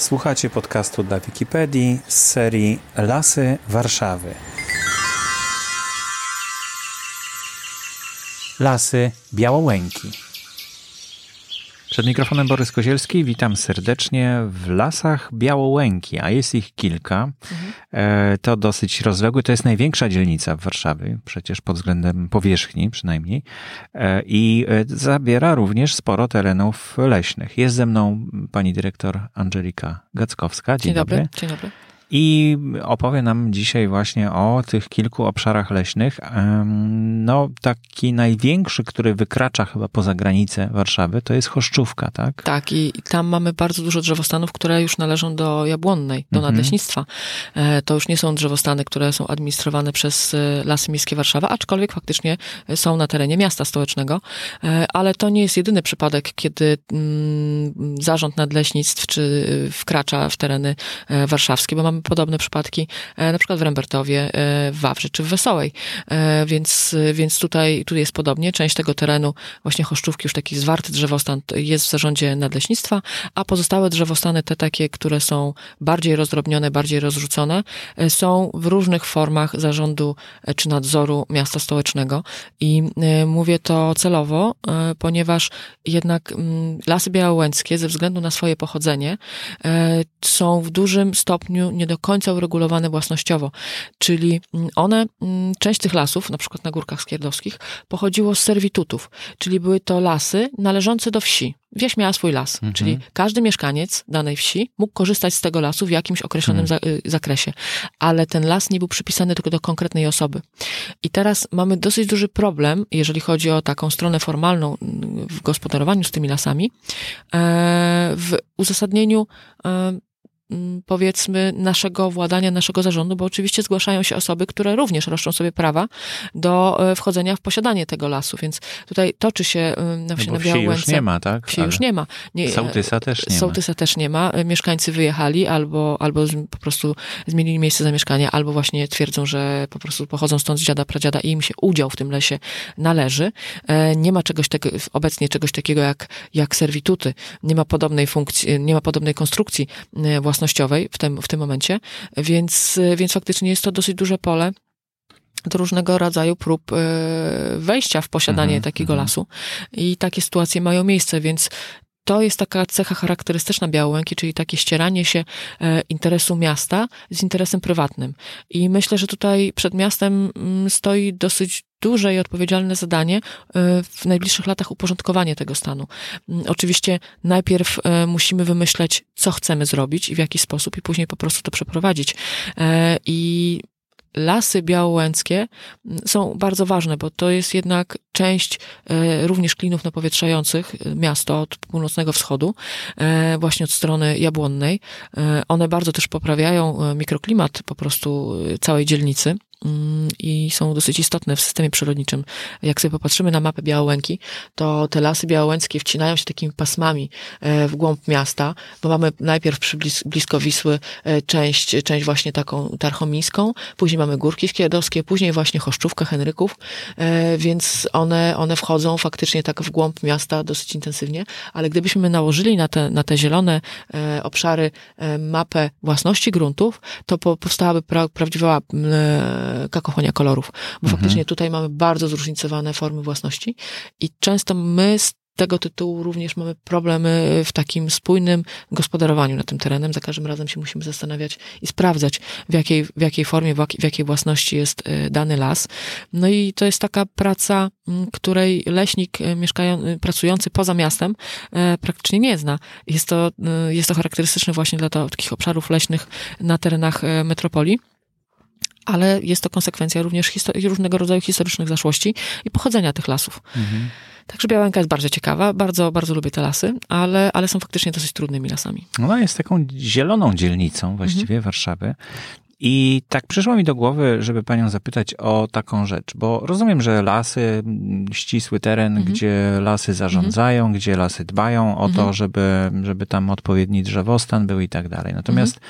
Słuchacie podcastu dla Wikipedii z serii Lasy Warszawy. Lasy Białołęki. Przed mikrofonem Borys Kozielski, witam serdecznie w lasach Białołęki, a jest ich kilka. Mhm. To dosyć rozległy, to jest największa dzielnica w Warszawie, przecież pod względem powierzchni przynajmniej. E, I e, zabiera również sporo terenów leśnych. Jest ze mną pani dyrektor Angelika Gackowska. Dzień, Dzień dobry. dobry. Dzień dobry i opowie nam dzisiaj właśnie o tych kilku obszarach leśnych. No, taki największy, który wykracza chyba poza granicę Warszawy, to jest Choszczówka, tak? Tak, i tam mamy bardzo dużo drzewostanów, które już należą do Jabłonnej, do mhm. nadleśnictwa. E, to już nie są drzewostany, które są administrowane przez e, Lasy Miejskie Warszawa, aczkolwiek faktycznie są na terenie miasta stołecznego, e, ale to nie jest jedyny przypadek, kiedy mm, zarząd nadleśnictw czy wkracza w tereny warszawskie, bo mamy podobne przypadki, e, na przykład w Rembertowie, e, w Wawrzy czy w Wesołej. E, więc, więc tutaj, tu jest podobnie. Część tego terenu, właśnie Choszczówki, już taki zwarty drzewostan jest w zarządzie nadleśnictwa, a pozostałe drzewostany, te takie, które są bardziej rozdrobnione, bardziej rozrzucone, są w różnych formach zarządu czy nadzoru miasta stołecznego. I mówię to celowo, ponieważ jednak mm, lasy białołęckie ze względu na swoje pochodzenie są w dużym stopniu nie do końca uregulowane własnościowo. Czyli mm, one, mm, część tych lasów, na przykład na Górkach Skierdowskich, pochodziło z serwitutów, czyli były to lasy należące do wsi. Wieś miała swój las, mhm. czyli każdy mieszkaniec danej wsi mógł korzystać z tego lasu w jakimś określonym mhm. y, zakresie, ale ten las nie był przypisany tylko do konkretnej osoby. I teraz mamy dosyć duży problem, jeżeli chodzi o taką stronę formalną mm, w gospodarowaniu z tymi lasami, e, w uzasadnieniu e, powiedzmy, naszego władania, naszego zarządu, bo oczywiście zgłaszają się osoby, które również roszczą sobie prawa do e, wchodzenia w posiadanie tego lasu, więc tutaj toczy się no na wsi już nie ma, tak? Wsi już nie ma. Nie, sołtysa też nie sołtysa ma. też nie ma. E, mieszkańcy wyjechali albo, albo po prostu zmienili miejsce zamieszkania, albo właśnie twierdzą, że po prostu pochodzą stąd z dziada, pradziada i im się udział w tym lesie należy. E, nie ma czegoś obecnie czegoś takiego jak, jak servituty. Nie ma podobnej funkcji, nie ma podobnej konstrukcji własności własnościowej w tym, w tym momencie, więc, więc faktycznie jest to dosyć duże pole do różnego rodzaju prób e, wejścia w posiadanie mhm, takiego mhm. lasu. I takie sytuacje mają miejsce, więc to jest taka cecha charakterystyczna Białołęki, czyli takie ścieranie się e, interesu miasta z interesem prywatnym. I myślę, że tutaj przed miastem mm, stoi dosyć duże i odpowiedzialne zadanie e, w najbliższych latach uporządkowanie tego stanu. Mm, oczywiście najpierw e, musimy wymyśleć, co chcemy zrobić i w jaki sposób, i później po prostu to przeprowadzić. I lasy białołęckie mm, są bardzo ważne, bo to jest jednak część e, również klinów napowietrzających e, miasto od północnego wschodu, e, właśnie od strony Jabłonnej. One bardzo też poprawiają mikroklimat po prostu całej dzielnicy. Mm, i są dosyć istotne w systemie przyrodniczym. Jak sobie popatrzymy na mapę Białołęki, to te lasy białołęckie wcinają się takimi pasmami e, w głąb miasta, bo mamy najpierw przy blis blisko Wisły e, część, część właśnie taką tarchomińską, później mamy Górki Skierdowskie, później właśnie Choszczówkę Henryków, e, więc one, one wchodzą faktycznie tak w głąb miasta dosyć intensywnie, ale gdybyśmy nałożyli na te, na te zielone obszary mapę własności gruntów, to powstałaby pra prawdziwa kakofonia kolorów, bo mhm. faktycznie tutaj mamy bardzo zróżnicowane formy własności i często my z tego tytułu również mamy problemy w takim spójnym gospodarowaniu nad tym terenem. Za każdym razem się musimy zastanawiać i sprawdzać, w jakiej, w jakiej formie, w jakiej własności jest e, dany las. No i to jest taka praca, której leśnik e, mieszkają, e, pracujący poza miastem praktycznie nie zna. Jest to, jest to charakterystyczne właśnie dla takich obszarów leśnych na terenach metropolii ale jest to konsekwencja również różnego rodzaju historycznych zaszłości i pochodzenia tych lasów. Mhm. Także Białęka jest bardzo ciekawa, bardzo, bardzo lubię te lasy, ale, ale są faktycznie dosyć trudnymi lasami. Ona jest taką zieloną dzielnicą właściwie mhm. Warszawy. I tak przyszło mi do głowy, żeby panią zapytać o taką rzecz, bo rozumiem, że lasy, ścisły teren, mhm. gdzie lasy zarządzają, mhm. gdzie lasy dbają o to, mhm. żeby, żeby tam odpowiedni drzewostan był i tak dalej. Natomiast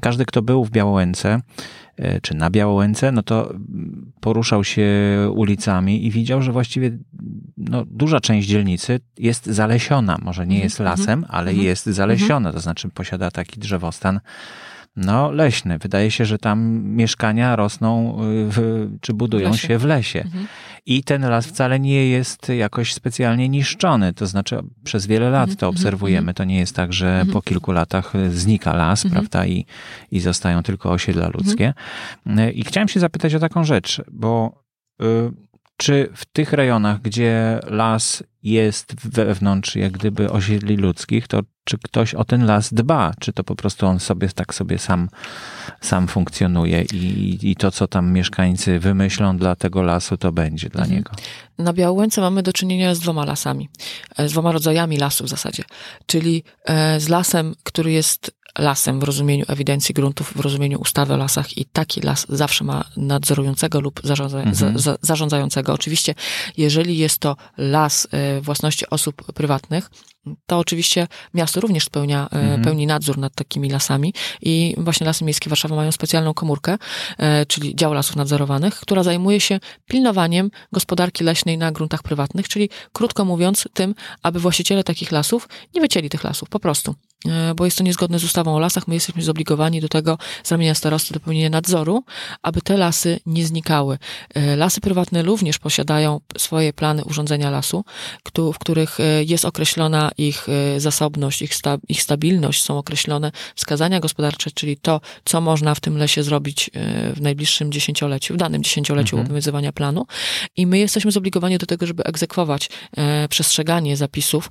każdy, kto był w Białołęce, e, czy na Białołęce, no to poruszał się ulicami i widział, że właściwie no, duża część dzielnicy jest zalesiona. Może nie jest mhm. lasem, ale mhm. jest zalesiona, to znaczy posiada taki drzewostan no, leśny. Wydaje się, że tam mieszkania rosną y, w, czy budują się w lesie. Mhm. I ten las wcale nie jest jakoś specjalnie niszczony. To znaczy, przez wiele lat mhm. to mhm. obserwujemy. To nie jest tak, że mhm. po kilku latach znika las, mhm. prawda, i, i zostają tylko osiedla ludzkie. Mhm. I chciałem się zapytać o taką rzecz, bo y, czy w tych rejonach, gdzie las jest wewnątrz jak gdyby osiedli ludzkich, to czy ktoś o ten las dba? Czy to po prostu on sobie tak sobie sam, sam funkcjonuje i, i to, co tam mieszkańcy wymyślą dla tego lasu, to będzie dla mhm. niego? Na Białołęce mamy do czynienia z dwoma lasami, e, z dwoma rodzajami lasu w zasadzie, czyli e, z lasem, który jest lasem w rozumieniu ewidencji gruntów, w rozumieniu ustawy o lasach i taki las zawsze ma nadzorującego lub zarządza, mhm. za, zarządzającego. Oczywiście, jeżeli jest to las e, własności osób prywatnych, to oczywiście miasto również spełnia, e, mhm. pełni nadzór nad takimi lasami i właśnie Lasy Miejskie Warszawa mają specjalną komórkę, e, czyli dział lasów nadzorowanych, która zajmuje się pilnowaniem gospodarki leśnej na gruntach prywatnych, czyli krótko mówiąc tym, aby właściciele takich lasów nie wycięli tych lasów, po prostu. E, bo jest to niezgodne z ustawą o lasach. My jesteśmy zobligowani do tego z ramienia starosty do pełnienia nadzoru, aby te lasy nie znikały. E, lasy prywatne również posiadają swoje plany urządzenia lasu, w których e, jest określona ich zasobność, ich, sta, ich stabilność, są określone wskazania gospodarcze, czyli to, co można w tym lesie zrobić w najbliższym dziesięcioleciu, w danym dziesięcioleciu mhm. obowiązywania planu. I my jesteśmy zobligowani do tego, żeby egzekwować przestrzeganie zapisów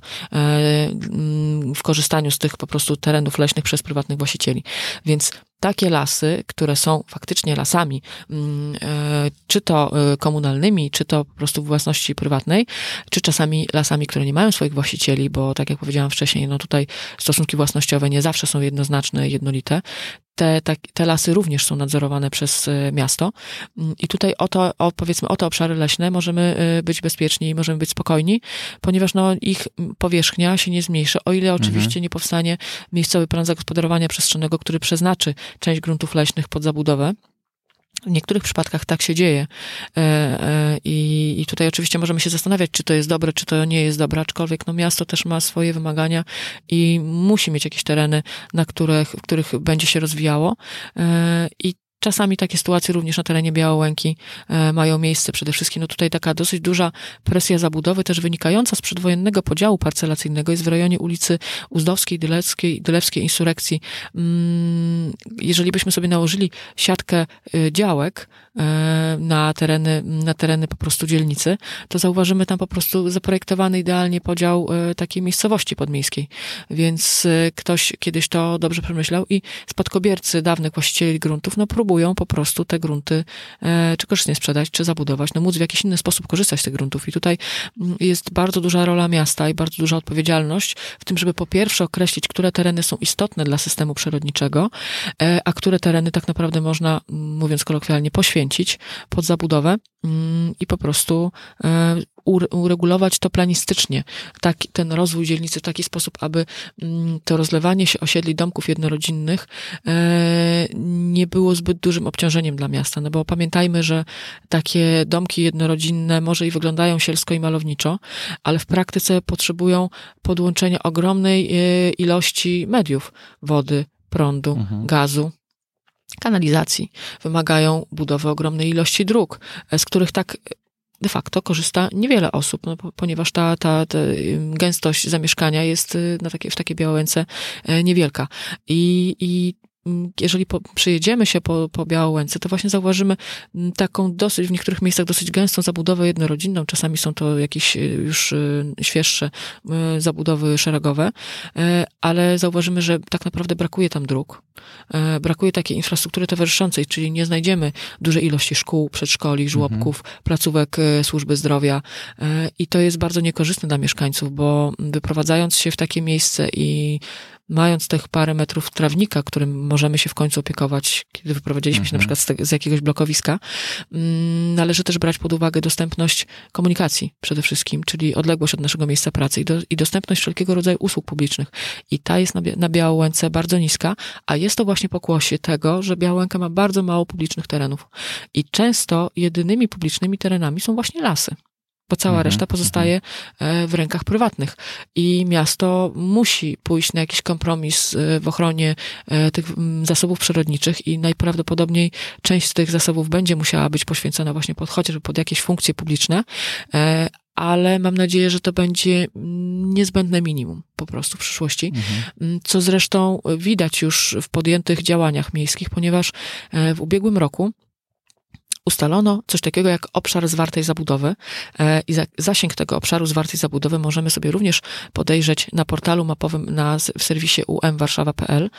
w korzystaniu z tych po prostu terenów leśnych przez prywatnych właścicieli. Więc takie lasy, które są faktycznie lasami, mm, e, czy to e, komunalnymi, czy to po prostu własności prywatnej, czy czasami lasami, które nie mają swoich właścicieli, bo tak jak powiedziałam wcześniej, no tutaj stosunki własnościowe nie zawsze są jednoznaczne, jednolite. Te, te, te lasy również są nadzorowane przez e, miasto mm, i tutaj o to, o, powiedzmy o te obszary leśne możemy być bezpieczni i możemy być spokojni, ponieważ no, ich powierzchnia się nie zmniejszy, o ile oczywiście mhm. nie powstanie miejscowy plan zagospodarowania przestrzennego, który przeznaczy część gruntów leśnych pod zabudowę. W niektórych przypadkach tak się dzieje. E, e, I, I tutaj oczywiście możemy się zastanawiać, czy to jest dobre, czy to nie jest dobre, aczkolwiek no, miasto też ma swoje wymagania i musi mieć jakieś tereny, na których, w których będzie się rozwijało. E, I Czasami takie sytuacje również na terenie Białołęki e, mają miejsce. Przede wszystkim no tutaj taka dosyć duża presja zabudowy, też wynikająca z przedwojennego podziału parcelacyjnego jest w rejonie ulicy Uzdowskiej, Dylewskiej, Dylewskiej Insurekcji. Mm, jeżeli byśmy sobie nałożyli siatkę y, działek e, na tereny, na tereny po prostu dzielnicy, to zauważymy tam po prostu zaprojektowany idealnie podział e, takiej miejscowości podmiejskiej. Więc ktoś kiedyś to dobrze przemyślał i spadkobiercy dawnych właścicieli gruntów, no próbują po prostu te grunty e, czy korzystnie sprzedać, czy zabudować, no móc w jakiś inny sposób korzystać z tych gruntów. I tutaj mm, jest bardzo duża rola miasta i bardzo duża odpowiedzialność w tym, żeby po pierwsze określić, które tereny są istotne dla systemu przyrodniczego, e, a które tereny tak naprawdę można, mówiąc kolokwialnie, poświęcić pod zabudowę mm, i po prostu e, uregulować to planistycznie, tak, ten rozwój dzielnicy w taki sposób, aby mm, to rozlewanie się osiedli domków jednorodzinnych e, nie było zbyt dużym obciążeniem dla miasta. No bo pamiętajmy, że takie domki jednorodzinne może i wyglądają sielsko i malowniczo, ale w praktyce potrzebują podłączenia ogromnej e, ilości mediów, wody, prądu, mhm. gazu, kanalizacji. Wymagają budowy ogromnej ilości dróg, e, z których tak de facto korzysta niewiele osób, no, ponieważ ta, ta, ta gęstość zamieszkania jest y, na takie, w takiej Białęce e, niewielka. I, i jeżeli po, przyjedziemy się po, po Białołęce, to właśnie zauważymy taką dosyć, w niektórych miejscach dosyć gęstą zabudowę jednorodzinną. Czasami są to jakieś y, już y, świeższe zabudowy szeregowe, ale zauważymy, że tak naprawdę brakuje tam dróg. Brakuje takiej infrastruktury towarzyszącej, czyli nie znajdziemy dużej ilości szkół, przedszkoli, żłobków, mhm. placówek służby zdrowia i to jest bardzo niekorzystne dla mieszkańców, bo wyprowadzając się w takie miejsce i mając tych parę metrów trawnika, którym możemy się w końcu opiekować, kiedy wyprowadziliśmy się na Mhm. przykład z, te, z jakiegoś blokowiska, mm, należy też brać pod uwagę dostępność komunikacji przede wszystkim, czyli odległość od naszego miejsca pracy i, do, i dostępność wszelkiego rodzaju usług publicznych. I ta jest na, na Białołęce bardzo niska, a jest to właśnie pokłosie tego, że Białołęka ma bardzo mało publicznych terenów. I często jedynymi publicznymi terenami są właśnie lasy. Bo cała Mhm, reszta pozostaje e, w rękach prywatnych. I miasto musi pójść na jakiś kompromis e, w ochronie e, tych zasobów przyrodniczych i najprawdopodobniej część z tych zasobów będzie musiała być poświęcona właśnie pod, chociażby pod jakieś funkcje publiczne, ale mam nadzieję, że to będzie mm, niezbędne minimum po prostu w przyszłości, Mhm. Mm, co zresztą widać już w podjętych działaniach miejskich, ponieważ w ubiegłym roku ustalono coś takiego jak obszar zwartej zabudowy e, i za, zasięg tego obszaru zwartej zabudowy możemy sobie również podejrzeć na portalu mapowym na, w serwisie umwarszawa.pl.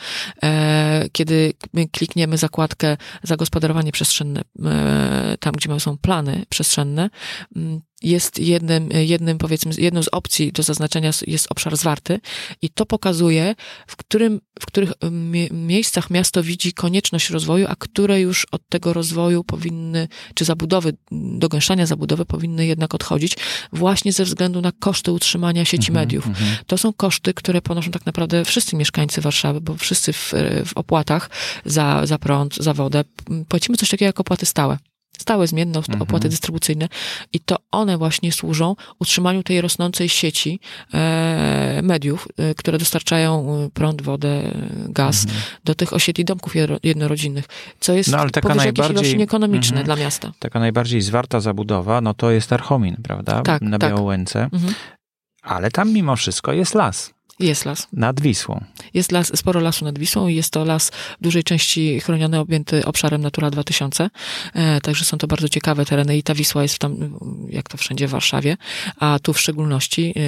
E, Kiedy my klikniemy zakładkę zagospodarowanie przestrzenne, e, tam gdzie są plany przestrzenne, jest jednym, jednym, powiedzmy, jedną z opcji do zaznaczenia jest obszar zwarty i to pokazuje, w, którym, w których mie- miejscach miasto widzi konieczność rozwoju, a które już od tego rozwoju powinny, czy zabudowy, dogęszczania zabudowy powinny jednak odchodzić, właśnie ze względu na koszty utrzymania sieci Mhm, mediów. mhm. To są koszty, które ponoszą tak naprawdę wszyscy mieszkańcy Warszawy, bo wszyscy w, w opłatach za, za prąd, za wodę płacimy coś takiego jak opłaty stałe. Stałe, zmienne Mhm. opłaty dystrybucyjne i to one właśnie służą utrzymaniu tej rosnącej sieci e, mediów, e, które dostarczają e, prąd, wodę, gaz do tych osiedli domków jedno- jednorodzinnych, co jest Mhm. No, ale taka najbardziej- ilości nieekonomiczne Mhm. dla miasta. Taka najbardziej zwarta zabudowa, no to jest Archomin, prawda? Tak, Na tak. Białołęce. Mhm. Ale tam mimo wszystko jest las Jest las. nad Wisłą. Jest las, sporo lasu nad Wisłą i jest to las w dużej części chroniony, objęty obszarem Natura 2000. E, także są to bardzo ciekawe tereny i ta Wisła jest tam, jak to wszędzie w Warszawie, a tu w szczególności e,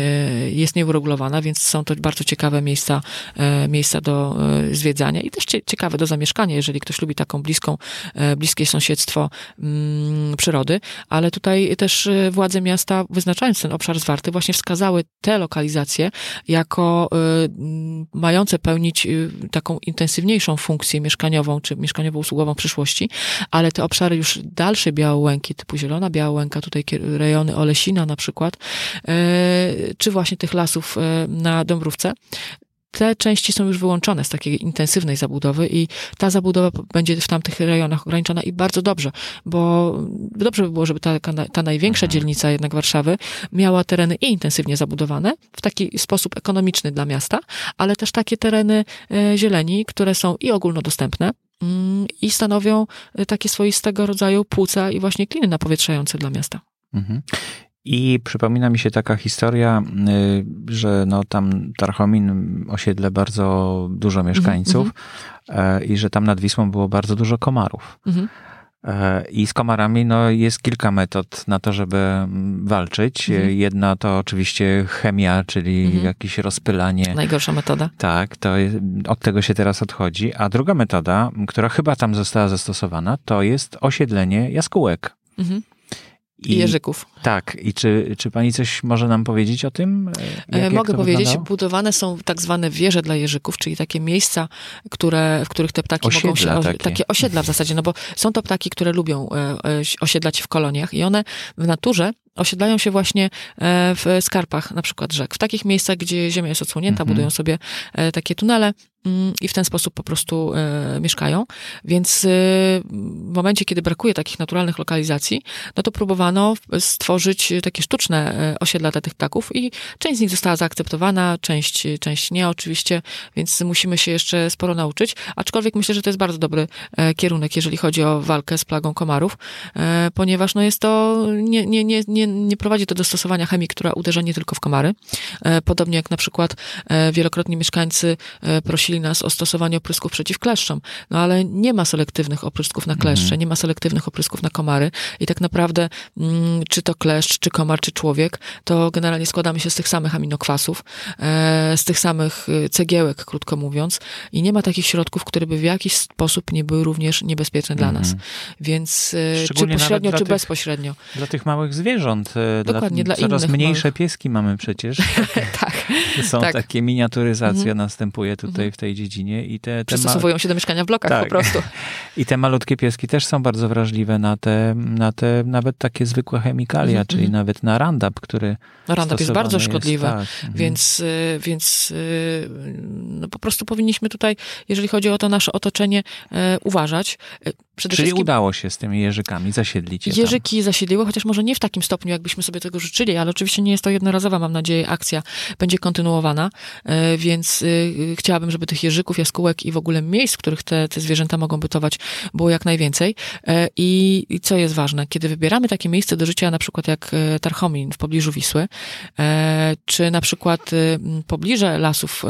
jest nieuregulowana, więc są to bardzo ciekawe miejsca, e, miejsca do e, zwiedzania i też cie, ciekawe do zamieszkania, jeżeli ktoś lubi taką bliską, e, bliskie sąsiedztwo mm, przyrody, ale tutaj też e, władze miasta, wyznaczając ten obszar zwarty, właśnie wskazały te lokalizacje jako y, mające pełnić y, taką intensywniejszą funkcję mieszkaniową czy mieszkaniowo-usługową w przyszłości, ale te obszary już dalsze Białołęki, typu Zielona Białołęka, tutaj rejony Olesina na przykład, y, czy właśnie tych lasów na Dąbrówce, te części są już wyłączone z takiej intensywnej zabudowy i ta zabudowa będzie w tamtych rejonach ograniczona i bardzo dobrze, bo dobrze by było, żeby ta, ta największa dzielnica jednak Warszawy miała tereny i intensywnie zabudowane w taki sposób ekonomiczny dla miasta, ale też takie tereny e, zieleni, które są i ogólnodostępne, mm, i stanowią e, takie swoistego rodzaju płuca i właśnie kliny napowietrzające dla miasta. Mhm. I przypomina mi się taka historia, y, że no tam Tarchomin osiedle bardzo dużo mieszkańców e, i że tam nad Wisłą było bardzo dużo komarów. Mhm. E, I z komarami no, jest kilka metod na to, żeby mm, walczyć. Mhm. Jedna to oczywiście chemia, czyli Mhm. jakieś rozpylanie. Najgorsza metoda. Tak, to od tego się teraz odchodzi. A druga metoda, która chyba tam została zastosowana, to jest osiedlenie jaskółek. Mhm. I jeżyków. Tak, i czy, czy pani coś może nam powiedzieć o tym? E, Jak, E, jak Mogę powiedzieć, wyglądało? budowane są tak zwane wieże dla jeżyków, czyli takie miejsca, które, w których te ptaki mogą się. Osiedla takie. takie osiedla w zasadzie, no bo są to ptaki, które lubią e, osiedlać w koloniach i one w naturze osiedlają się właśnie w skarpach, na przykład rzek. W takich miejscach, gdzie ziemia jest odsłonięta, Mhm. budują sobie takie tunele i w ten sposób po prostu e, mieszkają. Więc e, w momencie, kiedy brakuje takich naturalnych lokalizacji, no to próbowano stworzyć takie sztuczne e, osiedla dla tych ptaków i część z nich została zaakceptowana, część, część nie oczywiście, więc musimy się jeszcze sporo nauczyć, aczkolwiek myślę, że to jest bardzo dobry e, kierunek, jeżeli chodzi o walkę z plagą komarów, e, ponieważ no jest to, nie, nie, nie, nie, nie prowadzi to do stosowania chemii, która uderza nie tylko w komary, e, podobnie jak na przykład wielokrotnie mieszkańcy prosili prosili nas o stosowanie oprysków przeciw kleszczom, no ale nie ma selektywnych oprysków na kleszcze, mhm. nie ma selektywnych oprysków na komary i tak naprawdę mm, czy to kleszcz, czy komar, czy człowiek, to generalnie składamy się z tych samych aminokwasów, e, z tych samych y, cegiełek, krótko mówiąc, i nie ma takich środków, które by w jakiś sposób nie były również niebezpieczne dla nas. Mhm. Więc e, czy pośrednio, czy tych, bezpośrednio. Dla tych małych zwierząt. E, Dokładnie, dla, dla coraz mniejsze małych. pieski mamy przecież. tak. Są tak. takie miniaturyzacja mhm. następuje tutaj mhm. w tej dziedzinie i te, te przystosowują się do mieszkania w blokach tak. po prostu. I te malutkie pieski też są bardzo wrażliwe na te, na te nawet takie zwykłe chemikalia, mhm. czyli mhm. nawet na Roundup, który no, Roundup jest bardzo szkodliwy, tak. Mhm. więc, y, więc y, no, po prostu powinniśmy tutaj, jeżeli chodzi o to nasze otoczenie, e, uważać. E, przede Czyli udało się z tymi jeżykami zasiedlić je Jeżyki tam. zasiedliły, chociaż może nie w takim stopniu, jakbyśmy sobie tego życzyli, ale oczywiście nie jest to jednorazowa, mam nadzieję, akcja będzie kontynuowana, e, więc chciałabym, żeby tych jeżyków, jaskółek i w ogóle miejsc, w których te, te zwierzęta mogą bytować, było jak najwięcej. I, I co jest ważne, kiedy wybieramy takie miejsce do życia, na przykład jak Tarchomin w pobliżu Wisły, E, czy na przykład pobliże lasów e,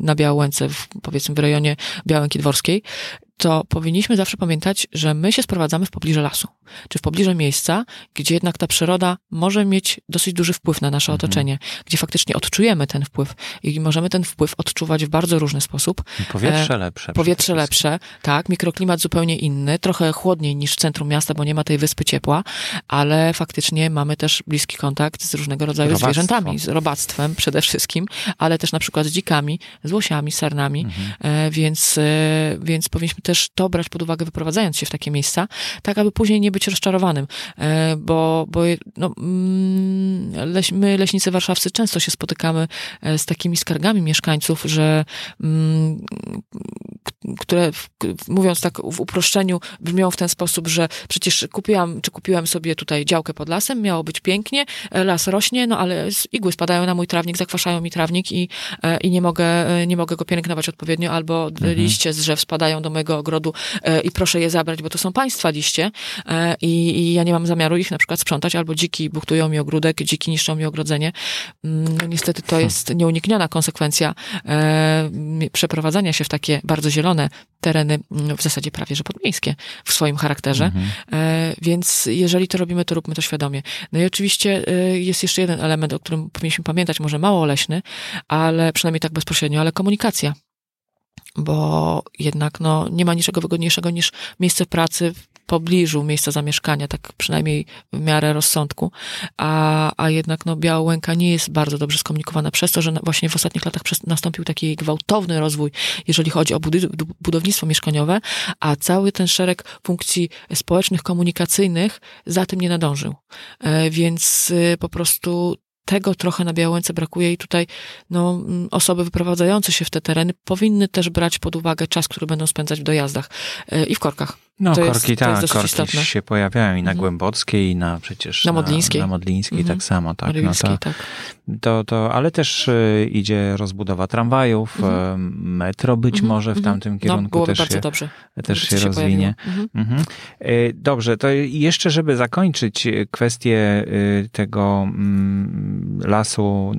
na Białęce, w, powiedzmy w rejonie Białęki Dworskiej, to powinniśmy zawsze pamiętać, że my się sprowadzamy w pobliże lasu, czy w pobliże miejsca, gdzie jednak ta przyroda może mieć dosyć duży wpływ na nasze mhm. otoczenie, gdzie faktycznie odczujemy ten wpływ i możemy ten wpływ odczuwać w bardzo różny sposób. Powietrze e, lepsze. Powietrze lepsze, tak, mikroklimat zupełnie inny, trochę chłodniej niż w centrum miasta, bo nie ma tej wyspy ciepła, ale faktycznie mamy też bliski kontakt z różnego rodzaju Robactwo. zwierzętami, z robactwem przede wszystkim, ale też na przykład z dzikami, z łosiami, sarnami, mhm. E, więc, e, więc powinniśmy też to brać pod uwagę, wyprowadzając się w takie miejsca, tak aby później nie być rozczarowanym, e, bo, bo no, mm, leś, my, leśnicy warszawscy, często się spotykamy e, z takimi skargami mieszkańców, że mm, które, mówiąc tak w uproszczeniu, brzmią w ten sposób, że przecież kupiłam, czy kupiłem sobie tutaj działkę pod lasem, miało być pięknie, e, las rośnie, no ale igły spadają na mój trawnik, zakwaszają mi trawnik i, i nie mogę, nie mogę go pielęgnować odpowiednio, albo mhm. liście z drzew spadają do mojego ogrodu e, i proszę je zabrać, bo to są państwa liście e, i, i ja nie mam zamiaru ich na przykład sprzątać, albo dziki buchtują mi ogródek, dziki niszczą mi ogrodzenie. Mm, no niestety to jest nieunikniona konsekwencja e, przeprowadzania się w takie bardzo zielone tereny, mm, w zasadzie prawie że podmiejskie w swoim charakterze. Mhm. Więc jeżeli to robimy, to róbmy to świadomie. No i oczywiście jest jeszcze jeden element, o którym powinniśmy pamiętać, może mało leśny, ale przynajmniej tak bezpośrednio, ale komunikacja bo jednak no, nie ma niczego wygodniejszego niż miejsce pracy w pobliżu miejsca zamieszkania, tak przynajmniej w miarę rozsądku, a, a jednak no, Białołęka nie jest bardzo dobrze skomunikowana przez to, że właśnie w ostatnich latach nastąpił taki gwałtowny rozwój, jeżeli chodzi o budownictwo mieszkaniowe, a cały ten szereg funkcji społecznych, komunikacyjnych za tym nie nadążył. E, więc y, po prostu tego trochę na Białęce brakuje i tutaj no, mm, osoby wyprowadzające się w te tereny powinny też brać pod uwagę czas, który będą spędzać w dojazdach e, i w korkach. No, to korki jest, tak, korki istotne. się pojawiają i na mhm. Głębockiej, i na przecież na Modlińskiej, na, na Modlińskiej mhm. tak samo, tak. no to, tak. To, to, ale też y, idzie rozbudowa tramwajów, mhm. Y, metro być mhm. może w mhm. tamtym no, kierunku no, też, się, dobrze. też się, się rozwinie. Mhm. Y, dobrze, to jeszcze, żeby zakończyć kwestię tego mm, lasu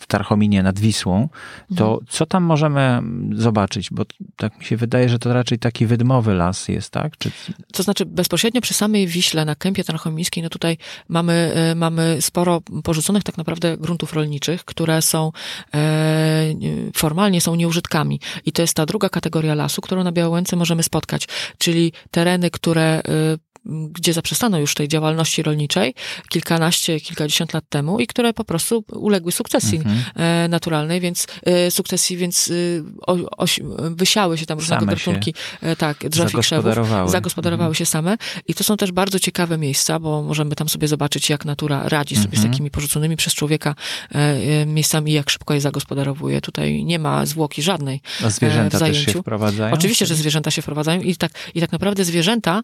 w Tarchominie nad Wisłą, to mhm. co tam możemy zobaczyć? Bo tak mi się wydaje, że to raczej taki wydmowy las jest, tak? Czy... To znaczy bezpośrednio przy samej Wiśle na kępie tarchomińskiej, no tutaj mamy, e, mamy sporo porzuconych tak naprawdę gruntów rolniczych, które są e, formalnie są nieużytkami. I to jest ta druga kategoria lasu, którą na Białęce możemy spotkać, czyli tereny, które e, gdzie zaprzestano już tej działalności rolniczej kilkanaście, kilkadziesiąt lat temu i które po prostu uległy sukcesji mhm. E, naturalnej, więc e, sukcesji, więc e, o, o, wysiały się tam różnego same gatunki, tak, drzew i krzewów, zagospodarowały mhm. się same i to są też bardzo ciekawe miejsca, bo możemy tam sobie zobaczyć, jak natura radzi sobie mhm. z takimi porzuconymi przez człowieka miejscami, jak szybko je zagospodarowuje. Tutaj nie ma zwłoki żadnej A zwierzęta w zajęciu. też się wprowadzają? Oczywiście, że zwierzęta się wprowadzają i tak, i tak naprawdę zwierzęta,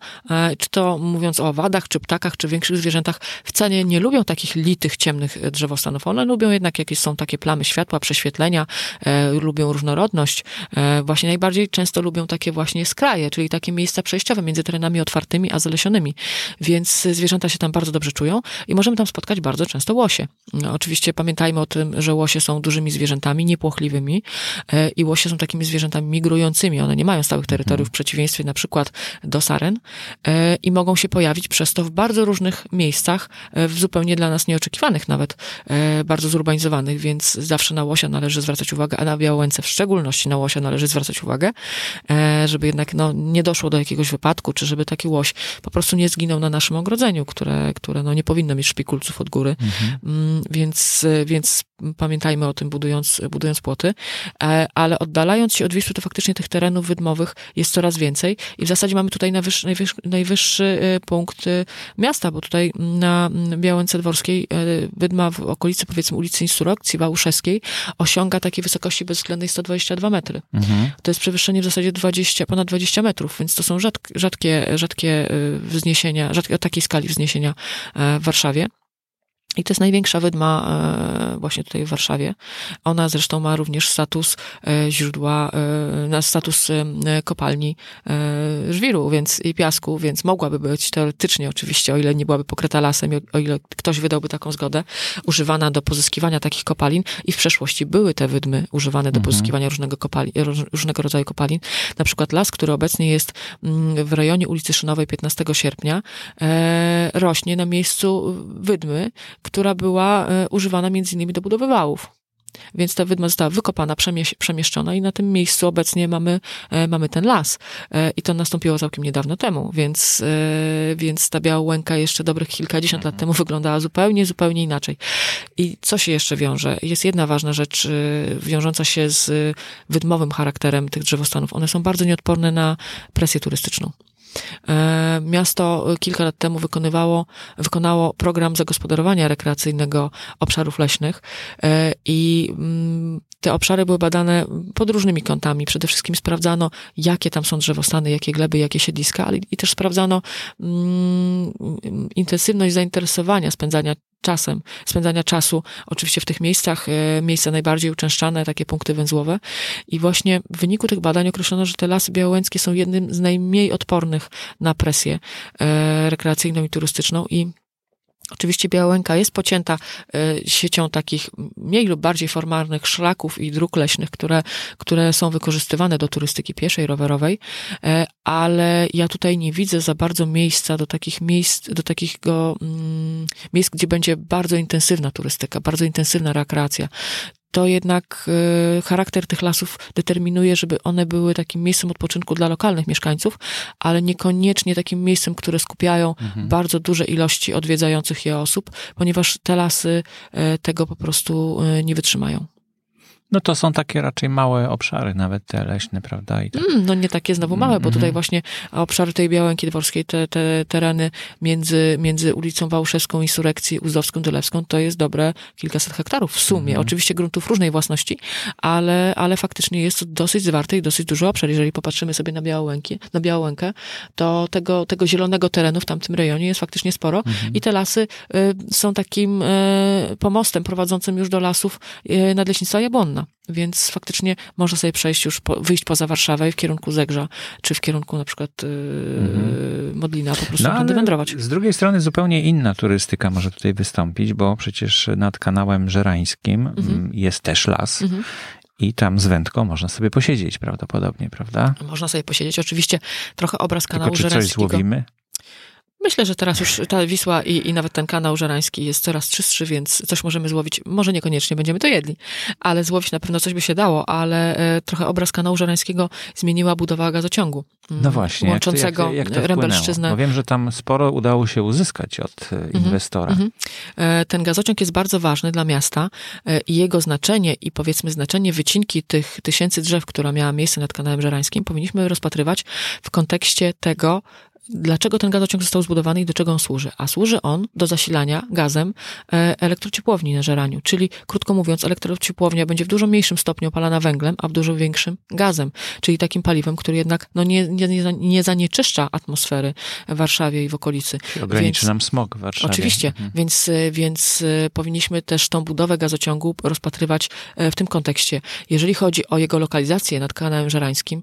czy to często mówiąc o owadach, czy ptakach, czy większych zwierzętach, wcale nie lubią takich litych, ciemnych drzewostanów. One lubią jednak jakieś są takie plamy światła, prześwietlenia, e, lubią różnorodność. E, właśnie najbardziej często lubią takie właśnie skraje, czyli takie miejsca przejściowe między terenami otwartymi a zalesionymi. Więc zwierzęta się tam bardzo dobrze czują i możemy tam spotkać bardzo często łosie. No, oczywiście pamiętajmy o tym, że łosie są dużymi zwierzętami, niepłochliwymi e, i łosie są takimi zwierzętami migrującymi. One nie mają stałych terytoriów w przeciwieństwie na przykład do saren e, i mogą się pojawić przez to w bardzo różnych miejscach, e, w zupełnie dla nas nieoczekiwanych nawet, bardzo zurbanizowanych, więc zawsze na łosia należy zwracać uwagę, a na Białęce w szczególności na łosia należy zwracać uwagę, żeby jednak no, nie doszło do jakiegoś wypadku, czy żeby taki łoś po prostu nie zginął na naszym ogrodzeniu, które, które no, nie powinno mieć szpikulców od góry. Mhm. Mm, więc, więc pamiętajmy o tym, budując, budując płoty, e, ale oddalając się od Wisły, to faktycznie tych terenów wydmowych jest coraz więcej i w zasadzie mamy tutaj najwyższy, najwyższy, najwyższy e, punkt e, miasta, bo tutaj na Białęce Dworskiej wydma w okolicy powiedzmy ulicy Instrukcji Wałuszewskiej osiąga takiej wysokości bezwzględnej 122 metry. Mhm. To jest przewyższenie w zasadzie 20, ponad 20 metrów, więc to są rzadkie, rzadkie wzniesienia, rzadkie, o takiej skali wzniesienia w Warszawie. I to jest największa wydma e, właśnie tutaj w Warszawie. Ona zresztą ma również status e, źródła, e, na status kopalni żwiru więc, i piasku, więc mogłaby być teoretycznie oczywiście, o ile nie byłaby pokryta lasem, o ile ktoś wydałby taką zgodę, używana do pozyskiwania takich kopalin i w przeszłości były te wydmy używane do mhm. pozyskiwania różnego, kopali, różnego rodzaju kopalin. Na przykład las, który obecnie jest mm, w rejonie ulicy Szynowej 15 sierpnia, rośnie na miejscu wydmy, która była e, używana między innymi do budowy wałów. Więc ta wydma została wykopana, przemieszczona i na tym miejscu obecnie mamy, e, mamy ten las. E, I to nastąpiło całkiem niedawno temu, więc, więc ta biała łęka jeszcze dobrych kilkadziesiąt lat temu wyglądała zupełnie, zupełnie inaczej. I co się jeszcze wiąże? Jest jedna ważna rzecz wiążąca się z wydmowym charakterem tych drzewostanów. One są bardzo nieodporne na presję turystyczną. E, miasto kilka lat temu wykonywało, wykonało program zagospodarowania rekreacyjnego obszarów leśnych e, i mm, te obszary były badane pod różnymi kątami. Przede wszystkim sprawdzano, jakie tam są drzewostany, jakie gleby, jakie siedliska, ale i też sprawdzano mm, intensywność zainteresowania, spędzania czasem, spędzania czasu, oczywiście w tych miejscach, e, miejsca najbardziej uczęszczane, takie punkty węzłowe. I właśnie w wyniku tych badań określono, że te lasy białołęckie są jednym z najmniej odpornych na presję e, rekreacyjną i turystyczną i Oczywiście Białęka jest pocięta e, siecią takich mniej lub bardziej formalnych szlaków i dróg leśnych, które, które są wykorzystywane do turystyki pieszej, rowerowej, e, ale ja tutaj nie widzę za bardzo miejsca do takich miejsc, do takiego mm, miejsc, gdzie będzie bardzo intensywna turystyka, bardzo intensywna rekreacja to jednak y, charakter tych lasów determinuje, żeby one były takim miejscem odpoczynku dla lokalnych mieszkańców, ale niekoniecznie takim miejscem, które skupiają mhm. bardzo duże ilości odwiedzających je osób, ponieważ te lasy y, tego po prostu y, nie wytrzymają. No to są takie raczej małe obszary, nawet te leśne, prawda? I tak. mm, no nie takie znowu małe, bo tutaj mm-hmm. właśnie obszary tej Białęki Dworskiej, te, te tereny między, między ulicą Wałszewską i Surekcji, Uzdowską, Dylewską, to jest dobre kilkaset hektarów w sumie. Mm. Oczywiście gruntów różnej własności, ale, ale faktycznie jest to dosyć zwarty i dosyć duży obszar. Jeżeli popatrzymy sobie na Białękę, na Białękę to tego, tego zielonego terenu w tamtym rejonie jest faktycznie sporo mm-hmm. i te lasy y, są takim y, pomostem prowadzącym już do lasów y, nadleśnictwa Jabłonna więc faktycznie można sobie przejść już, po, wyjść poza Warszawę w kierunku Zegrza, czy w kierunku na przykład yy, mhm. Modlina, po prostu no, wędrować. Z drugiej strony zupełnie inna turystyka może tutaj wystąpić, bo przecież nad kanałem Żerańskim mhm. Mm, jest też las mhm. I tam z wędką można sobie posiedzieć prawdopodobnie, prawda? Można sobie posiedzieć. Oczywiście trochę obraz kanału Tylko, czy coś złowimy? Myślę, że teraz już ta Wisła i, i nawet ten kanał żerański jest coraz czystszy, więc coś możemy złowić. Może niekoniecznie będziemy to jedli, ale złowić na pewno coś by się dało, ale e, trochę obraz kanału żerańskiego zmieniła budowa gazociągu. Mm, no właśnie. Łączącego jak to, jak to Rembelszczyznę. Bo wiem, że tam sporo udało się uzyskać od e, mhm, inwestora. Mm -hmm. Ten gazociąg jest bardzo ważny dla miasta e, i jego znaczenie i powiedzmy znaczenie wycinki tych tysięcy drzew, która miała miejsce nad kanałem żerańskim, powinniśmy rozpatrywać w kontekście tego, dlaczego ten gazociąg został zbudowany i do czego on służy. A służy on do zasilania gazem e, elektrociepłowni na żeraniu. Czyli, krótko mówiąc, elektrociepłownia będzie w dużo mniejszym stopniu opalana węglem, a w dużo większym gazem. Czyli takim paliwem, który jednak no, nie, nie, nie zanieczyszcza atmosfery w Warszawie i w okolicy. Czyli ograniczy więc, nam smog w Warszawie. Oczywiście, mhm. więc, więc powinniśmy też tą budowę gazociągu rozpatrywać w tym kontekście. Jeżeli chodzi o jego lokalizację nad kanałem żerańskim,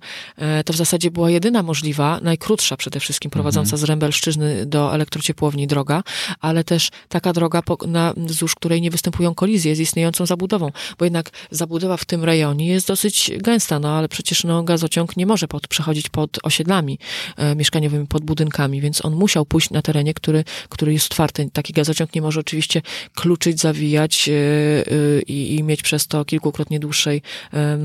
to w zasadzie była jedyna możliwa, najkrótsza przede wszystkim, prowadząca z Rębelszczyzny do elektrociepłowni droga, ale też taka droga, na, wzdłuż której nie występują kolizje z istniejącą zabudową, bo jednak zabudowa w tym rejonie jest dosyć gęsta, no ale przecież no, gazociąg nie może pod, przechodzić pod osiedlami e, mieszkaniowymi, pod budynkami, więc on musiał pójść na terenie, który, który jest otwarty. Taki gazociąg nie może oczywiście kluczyć, zawijać e, e, i, i mieć przez to kilkukrotnie dłuższej, e,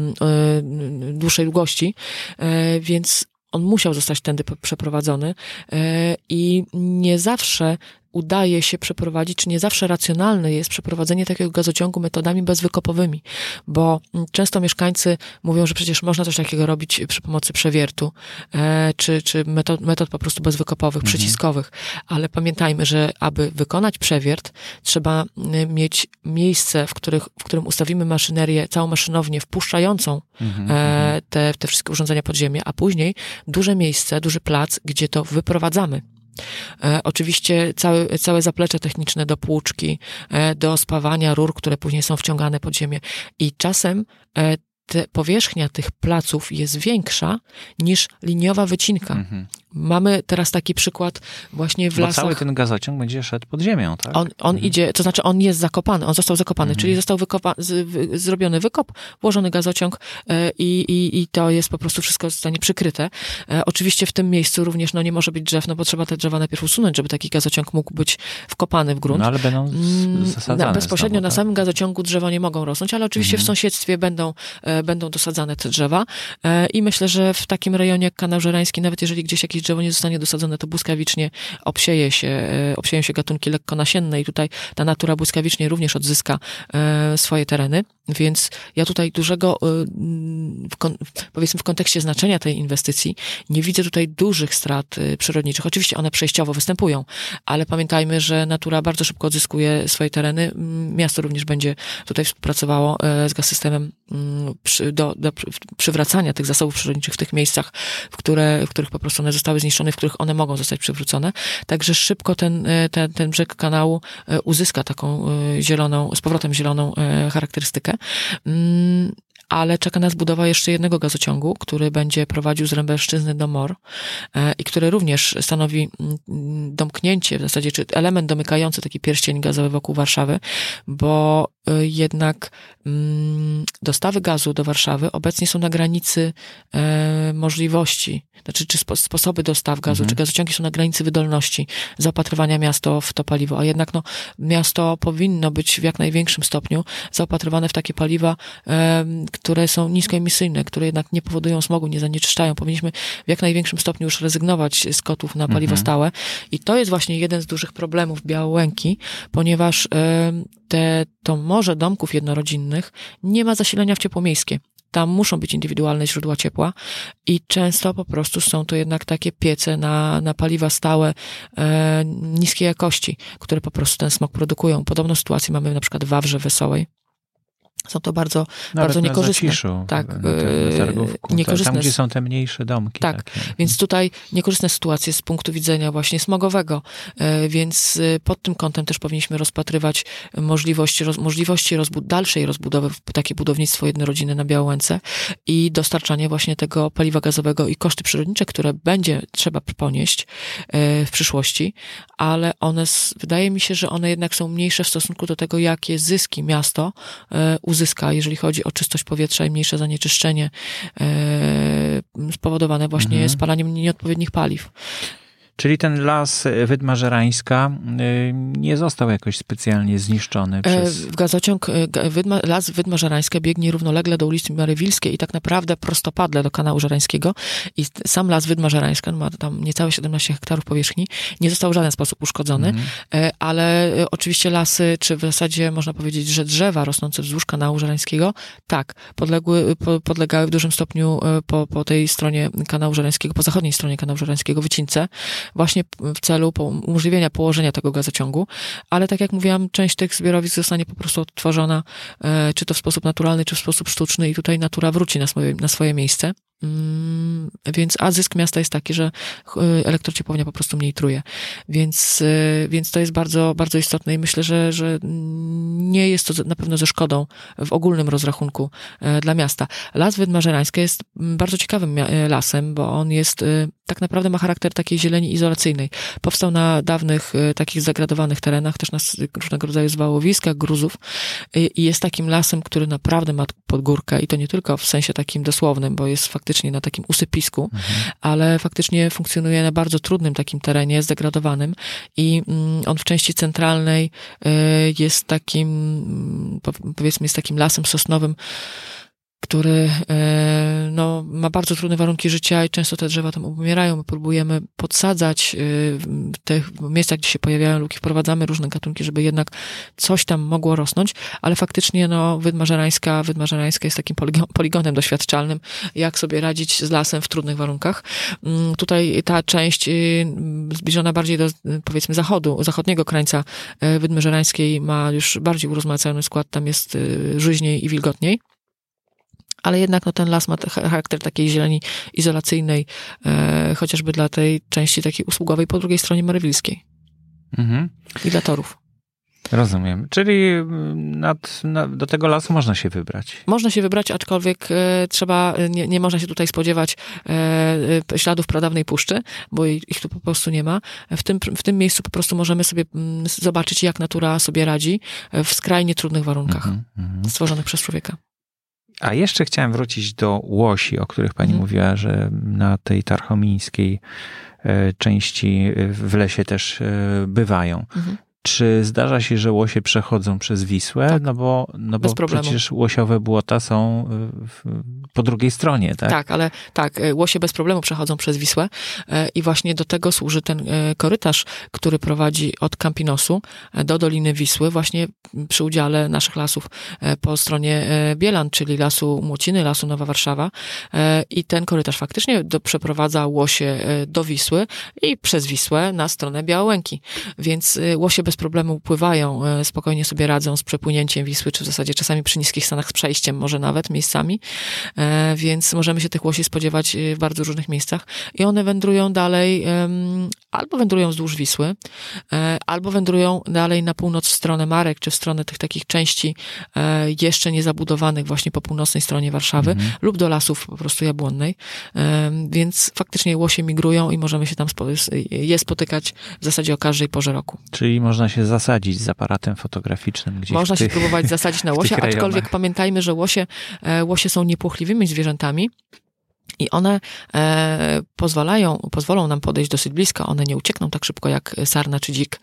dłuższej długości, e, więc on musiał zostać tędy przeprowadzony e, i nie zawsze udaje się przeprowadzić, czy nie zawsze racjonalne jest przeprowadzenie takiego gazociągu metodami bezwykopowymi, bo często mieszkańcy mówią, że przecież można coś takiego robić przy pomocy przewiertu, e, czy, czy metod, metod po prostu bezwykopowych, mhm. przyciskowych, ale pamiętajmy, że aby wykonać przewiert, trzeba mieć miejsce, w, których, w którym ustawimy maszynerię, całą maszynownię wpuszczającą mhm, e, mhm. te, te wszystkie urządzenia pod ziemię, a później duże miejsce, duży plac, gdzie to wyprowadzamy. E, oczywiście całe, całe zaplecze techniczne do płuczki, e, do spawania rur, które później są wciągane pod ziemię. I czasem e, te, powierzchnia tych placów jest większa niż liniowa wycinka. Mhm. Mamy teraz taki przykład właśnie w Bo lasach. cały ten gazociąg będzie szedł pod ziemią, tak? On, on mhm. idzie, to znaczy on jest zakopany, on został zakopany, mhm. czyli został wykopa, z, w, zrobiony wykop, włożony gazociąg e, i, i, i to jest po prostu wszystko zostanie przykryte. E, oczywiście w tym miejscu również no, nie może być drzew, no bo trzeba te drzewa najpierw usunąć, żeby taki gazociąg mógł być wkopany w grunt. No ale będą mm, zasadzane. bezpośrednio znowu, na tak? samym gazociągu drzewa nie mogą rosnąć, ale oczywiście mhm. w sąsiedztwie będą, e, będą dosadzane te drzewa e, i myślę, że w takim rejonie jak kanał żerański, nawet jeżeli gdzieś jakieś drzewo nie zostanie dosadzone, to błyskawicznie obsieje się, e, obsieją się gatunki lekkonasienne i tutaj ta natura błyskawicznie również odzyska e, swoje tereny. Więc ja tutaj dużego, e, w, powiedzmy w kontekście znaczenia tej inwestycji, nie widzę tutaj dużych strat przyrodniczych. Oczywiście one przejściowo występują, ale pamiętajmy, że natura bardzo szybko odzyskuje swoje tereny. Miasto również będzie tutaj współpracowało z gaz systemem do, do przywracania tych zasobów przyrodniczych w tych miejscach, w, które, w których po prostu one zostały zniszczone, w których one mogą zostać przywrócone. Także szybko ten, ten, ten brzeg kanału uzyska taką zieloną, z powrotem zieloną charakterystykę. Mm, ale czeka nas budowa jeszcze jednego gazociągu, który będzie prowadził z Rębelszczyzny do Mor i który również stanowi mm, domknięcie, w zasadzie, czy element domykający taki pierścień gazowy wokół Warszawy, bo jednak mm, dostawy gazu do Warszawy obecnie są na granicy e, możliwości, znaczy czy sposoby dostaw gazu, mhm. czy gazociągi są na granicy wydolności zaopatrywania miasto w to paliwo, a jednak no, miasto powinno być w jak największym stopniu zaopatrywane w takie paliwa, e, które są niskoemisyjne, które jednak nie powodują smogu, nie zanieczyszczają. Powinniśmy w jak największym stopniu już rezygnować z kotów na paliwo mhm. stałe i to jest właśnie jeden z dużych problemów Białołęki, ponieważ e, te, to morze domków jednorodzinnych nie ma zasilania w ciepło miejskie. Tam muszą być indywidualne źródła ciepła i często po prostu są to jednak takie piece na, na paliwa stałe e, niskiej jakości, które po prostu ten smog produkują. Podobną sytuację mamy na przykład w Wawrze Wesołej, są to bardzo, Nawet bardzo niekorzystne. Zaciszu, tak, na, na targówku, niekorzystne. Tam, gdzie są te mniejsze domki. Tak, takie. więc tutaj niekorzystne sytuacje z punktu widzenia właśnie smogowego, e, więc e, pod tym kątem też powinniśmy rozpatrywać możliwości, roz, możliwości rozbu dalszej rozbudowy, takie budownictwo jednorodzinne na Białęce i dostarczanie właśnie tego paliwa gazowego i koszty przyrodnicze, które będzie trzeba ponieść e, w przyszłości, ale one, wydaje mi się, że one jednak są mniejsze w stosunku do tego, jakie zyski miasto uzyska, jeżeli chodzi o czystość powietrza i mniejsze zanieczyszczenie e, spowodowane właśnie mhm. spalaniem nieodpowiednich paliw. Czyli ten las Wydma Żerańska y, nie został jakoś specjalnie zniszczony e, przez... Gazociąg, e, Wydma, las Wydma Żerańska biegnie równolegle do ulicy Marywilskiej i tak naprawdę prostopadle do kanału Żerańskiego. I sam las Wydma Żerańska, ma tam niecałe 17 hektarów powierzchni, nie został w żaden sposób uszkodzony, mhm. E, ale oczywiście lasy, czy w zasadzie można powiedzieć, że drzewa rosnące wzdłuż kanału Żerańskiego, tak, podległy, podlegały w dużym stopniu po, po tej stronie kanału Żerańskiego, po zachodniej stronie kanału Żerańskiego wycince, właśnie w celu umożliwienia położenia tego gazociągu, ale tak jak mówiłam, część tych zbiorowisk zostanie po prostu odtworzona, czy to w sposób naturalny, czy w sposób sztuczny i tutaj natura wróci na swoje, na swoje miejsce. Mm, więc, a zysk miasta jest taki, że y, elektrociepłownia po prostu mniej truje. Więc, y, więc to jest bardzo, bardzo istotne i myślę, że, że nie jest to na pewno ze szkodą w ogólnym rozrachunku e, dla miasta. Las Wydmarzerański jest bardzo ciekawym e, lasem, bo on jest, tak naprawdę ma charakter takiej zieleni izolacyjnej. Powstał na dawnych, takich zagradowanych terenach, też na różnego rodzaju zwałowiskach, gruzów i jest takim lasem, który naprawdę ma podgórkę i to nie tylko w sensie takim dosłownym, bo jest faktycznie faktycznie na takim usypisku, mhm. ale faktycznie funkcjonuje na bardzo trudnym takim terenie, zdegradowanym i mm, on w części centralnej y, jest takim, mm, powiedzmy, jest takim lasem sosnowym, który e, no, ma bardzo trudne warunki życia i często te drzewa tam umierają. My próbujemy podsadzać e, w tych miejscach, gdzie się pojawiają luki, wprowadzamy różne gatunki, żeby jednak coś tam mogło rosnąć, ale faktycznie no, Wydmarzerańska, Wydmarzerańska jest takim poligonem doświadczalnym, jak sobie radzić z lasem w trudnych warunkach. Mm, tutaj ta część y, zbliżona bardziej do powiedzmy zachodu, zachodniego krańca e, Wydmarzerańskiej ma już bardziej urozmaicony skład, tam jest y, żyźniej i wilgotniej ale jednak no, ten las ma charakter takiej zieleni izolacyjnej, e, chociażby dla tej części takiej usługowej po drugiej stronie Marywilskiej. Mhm. I dla torów. Rozumiem. Czyli mm, nad, nad, do tego lasu można się wybrać. Można się wybrać, aczkolwiek e, trzeba, nie, nie można się tutaj spodziewać e, e śladów pradawnej puszczy, bo ich tu po prostu nie ma. W tym, w tym miejscu po prostu możemy sobie m, mm, zobaczyć, jak natura sobie radzi w skrajnie trudnych warunkach mm -hmm. stworzonych przez człowieka. A jeszcze chciałem wrócić do łosi, o których pani mhm. mówiła, że na tej tarchomińskiej e, części w lesie też e, bywają. Mhm. Czy zdarza się, że łosie przechodzą przez Wisłę? Tak. No bo, no bo przecież łosiowe błota są y, w, po drugiej stronie, tak? Tak, ale tak, y, łosie bez problemu przechodzą przez Wisłę y, i właśnie do tego służy ten korytarz, który prowadzi od Campinosu do Doliny Wisły, właśnie przy udziale naszych lasów po stronie Bielan, czyli Lasu Młociny, Lasu Nowa Warszawa i ten korytarz faktycznie do, przeprowadza łosie do Wisły i przez Wisłę na stronę Białęki, więc łosie bez bez problemu pływają, e, spokojnie sobie radzą z przepłynięciem Wisły, czy w zasadzie czasami przy niskich stanach z przejściem, może nawet miejscami, e, więc możemy się tych łosi spodziewać e, w bardzo różnych miejscach i one wędrują dalej, albo wędrują wzdłuż Wisły, albo wędrują dalej na północ w stronę Marek, czy w stronę tych takich części jeszcze niezabudowanych właśnie po północnej stronie Warszawy, mhm. lub do lasów po prostu jabłonnej, więc faktycznie łosie migrują i możemy się tam je spotykać w zasadzie o każdej porze roku. Czyli można można się zasadzić z aparatem fotograficznym gdzieś. Można się próbować zasadzić na łosie, aczkolwiek pamiętajmy, że łosie, e, łosie są niepłochliwymi zwierzętami. I one e, pozwalają, pozwolą nam podejść dosyć blisko. One nie uciekną tak szybko jak sarna czy dzik,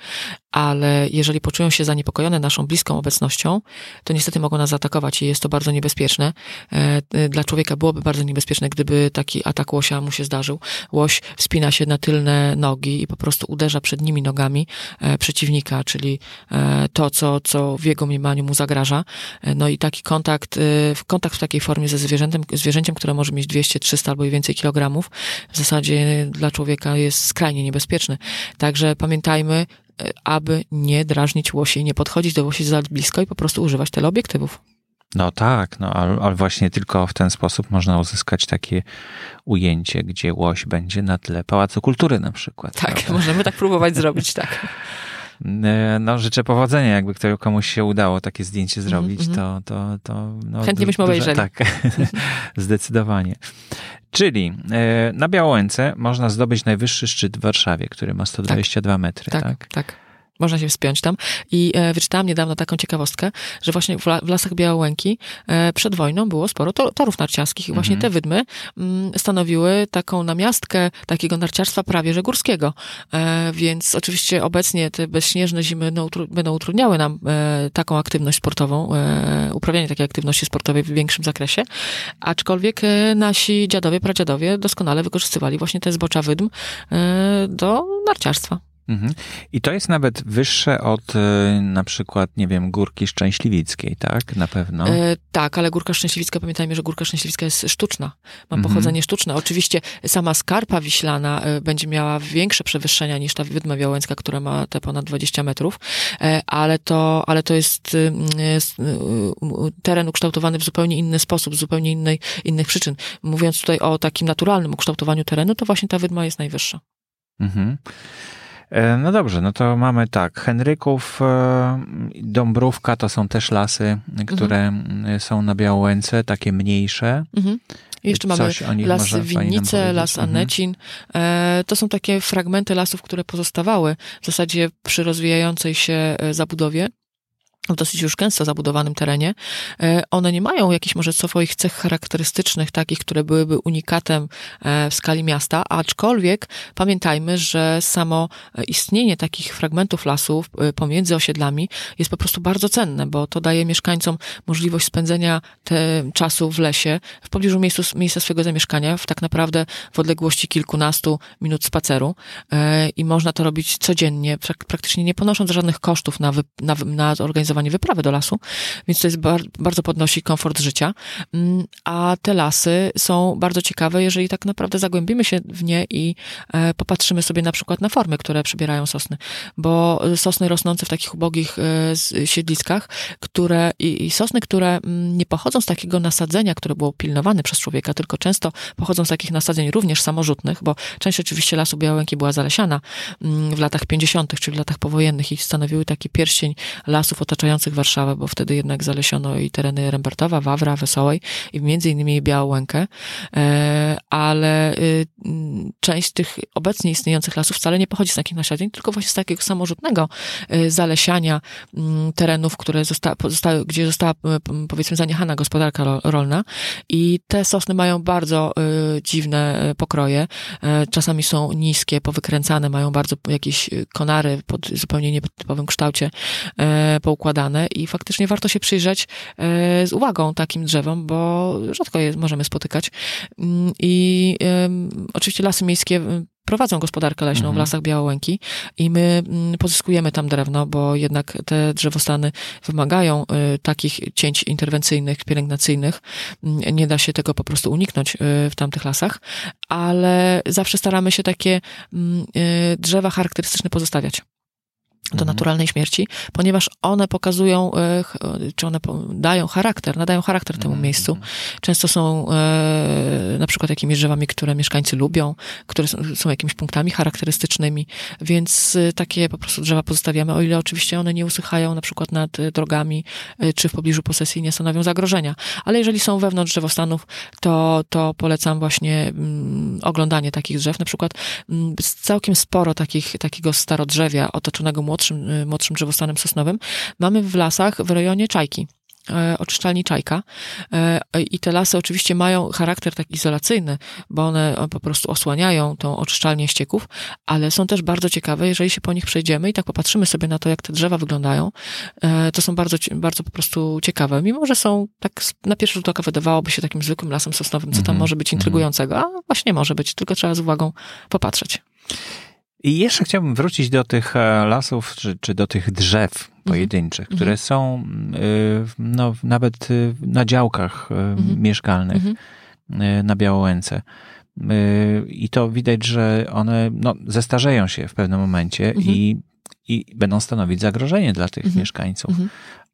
ale jeżeli poczują się zaniepokojone naszą bliską obecnością, to niestety mogą nas zaatakować i jest to bardzo niebezpieczne. E, dla człowieka byłoby bardzo niebezpieczne, gdyby taki atak łosia mu się zdarzył. Łoś wspina się na tylne nogi i po prostu uderza przednimi nogami e, przeciwnika, czyli e, to, co, co w jego mniemaniu mu zagraża. No i taki kontakt, kontakt w takiej formie ze zwierzętem, zwierzęciem, które może mieć 200, 300 albo i więcej kilogramów, w zasadzie dla człowieka jest skrajnie niebezpieczny. Także pamiętajmy, aby nie drażnić łosi, nie podchodzić do łosi za blisko i po prostu używać teleobiektywów. No tak, no ale, ale, właśnie tylko w ten sposób można uzyskać takie ujęcie, gdzie łoś będzie na tle Pałacu Kultury na przykład. Tak, prawda? możemy tak próbować zrobić, tak. E, no, życzę powodzenia, jakby ktoś, komuś się udało takie zdjęcie zrobić, mm -hmm. to, to, to no, Chętnie byśmy obejrzeli. Tak, zdecydowanie. Czyli e, na Białęce można zdobyć najwyższy szczyt w Warszawie, który ma 122 tak, metry, tak? Tak, tak. Można się wspiąć tam. I e, wyczytałam niedawno taką ciekawostkę, że właśnie w, w Lasach Białołęki e, przed wojną było sporo to, torów narciarskich i właśnie mhm. te wydmy m, mm, stanowiły taką namiastkę takiego narciarstwa prawie że górskiego. E, więc oczywiście obecnie te bezśnieżne zimy no, utru, będą utrudniały nam e, taką aktywność sportową, e, uprawianie takiej aktywności sportowej w większym zakresie, aczkolwiek e, nasi dziadowie, pradziadowie doskonale wykorzystywali właśnie te zbocza wydm do narciarstwa. Mhm. I to jest nawet wyższe od y, na przykład, nie wiem, Górki Szczęśliwickiej, tak? Na pewno. E, tak, ale Górka Szczęśliwicka, pamiętajmy, że Górka Szczęśliwicka jest sztuczna. Ma mhm. pochodzenie sztuczne. Oczywiście sama Skarpa Wiślana y, będzie miała większe przewyższenia niż ta Wydma Białęcka, która ma te ponad 20 metrów, e, ale to, ale to jest, y, jest teren ukształtowany w zupełnie inny sposób, z zupełnie innej, innych przyczyn. Mówiąc tutaj o takim naturalnym ukształtowaniu terenu, to właśnie ta Wydma jest najwyższa. Mhm. E, no dobrze, no to mamy tak, Henryków, e, Dąbrówka to są też lasy, które mhm. są na Białęce, takie mniejsze. Mhm. Jeszcze Coś mamy las Winnice, las mhm. Anecin. Mhm. To są takie fragmenty lasów, które pozostawały w zasadzie przy rozwijającej się zabudowie w dosyć już gęsto zabudowanym terenie, e, one nie mają jakichś może swoich cech charakterystycznych, takich, które byłyby unikatem e, w skali miasta, aczkolwiek pamiętajmy, że samo istnienie takich fragmentów lasów e, pomiędzy osiedlami jest po prostu bardzo cenne, bo to daje mieszkańcom możliwość spędzenia te czasu w lesie, w pobliżu miejscu, miejsca swojego zamieszkania, w tak naprawdę w odległości kilkunastu minut spaceru. I można to robić codziennie, praktycznie nie ponosząc żadnych kosztów na, na, na organizowanie organizowanie wyprawy do lasu, więc to jest bar bardzo podnosi komfort życia. Mm, a te lasy są bardzo ciekawe, jeżeli tak naprawdę zagłębimy się w nie i e, popatrzymy sobie na przykład na formy, które przybierają sosny, bo sosny rosnące w takich ubogich e, siedliskach, które i, i sosny, które mm, nie pochodzą z takiego nasadzenia, które było pilnowane przez człowieka, tylko często pochodzą z takich nasadzeń również samorzutnych, bo część oczywiście lasu Białęki była zalesiana mm, w latach 50., czyli w latach powojennych i stanowiły taki pierścień lasów otaczających otaczających Warszawę, bo wtedy jednak zalesiono i tereny Rembertowa, Wawra, Wesołej i między innymi Białą-Łękę, e, ale y, część tych obecnie istniejących lasów wcale nie pochodzi z takich nasiadzeń, tylko właśnie z takiego samorzutnego y, zalesiania terenów, które zosta gdzie została powiedzmy zaniechana gospodarka rolna. I te sosny mają bardzo y, dziwne pokroje, e, czasami są niskie, powykręcane, mają bardzo jakieś konary pod zupełnie nietypowym kształcie e, poukładane i faktycznie warto się przyjrzeć e, z uwagą takim drzewom, bo rzadko je możemy spotykać. Mm, I oczywiście lasy miejskie prowadzą gospodarkę leśną mhm. w lasach Białołęki i my mm, pozyskujemy tam drewno, bo jednak te drzewostany wymagają y, takich cięć interwencyjnych, pielęgnacyjnych. Mm, nie da się tego po prostu uniknąć y, w tamtych lasach, ale zawsze staramy się takie drzewa charakterystyczne pozostawiać do mhm. naturalnej śmierci, ponieważ one pokazują, e, czy one dają charakter, nadają charakter temu mhm. miejscu. Często są e, na przykład jakimiś drzewami, które mieszkańcy lubią, które są jakimiś punktami charakterystycznymi, więc e, takie po prostu drzewa pozostawiamy, o ile oczywiście one nie usychają na przykład nad drogami, czy w pobliżu posesji nie stanowią zagrożenia. Ale jeżeli są wewnątrz drzewostanów, to, to polecam właśnie mm, oglądanie takich drzew. Na przykład mm, całkiem sporo takich, takiego starodrzewia otoczonego młodszym młodszym, y, młodszym drzewostanem sosnowym, mamy w lasach w rejonie Czajki e, oczyszczalni Czajka. E, I te lasy oczywiście mają charakter tak izolacyjny, bo one po prostu osłaniają tą oczyszczalnię ścieków, ale są też bardzo ciekawe, jeżeli się po nich przejdziemy i tak popatrzymy sobie na to, jak te drzewa wyglądają, e, to są bardzo, bardzo po prostu ciekawe. Mimo, że są tak na pierwszy rzut oka wydawałoby się takim zwykłym lasem sosnowym, co tam -hmm. może być intrygującego, a właśnie może być, tylko trzeba z uwagą popatrzeć. I jeszcze chciałbym wrócić do tych e, lasów, czy, czy do tych drzew mhm. pojedynczych, mhm. które są y, no, nawet y, na działkach mhm. mieszkalnych na Białołęce. I to widać, że one no, zestarzeją się w pewnym momencie i, i będą stanowić zagrożenie dla tych mieszkańców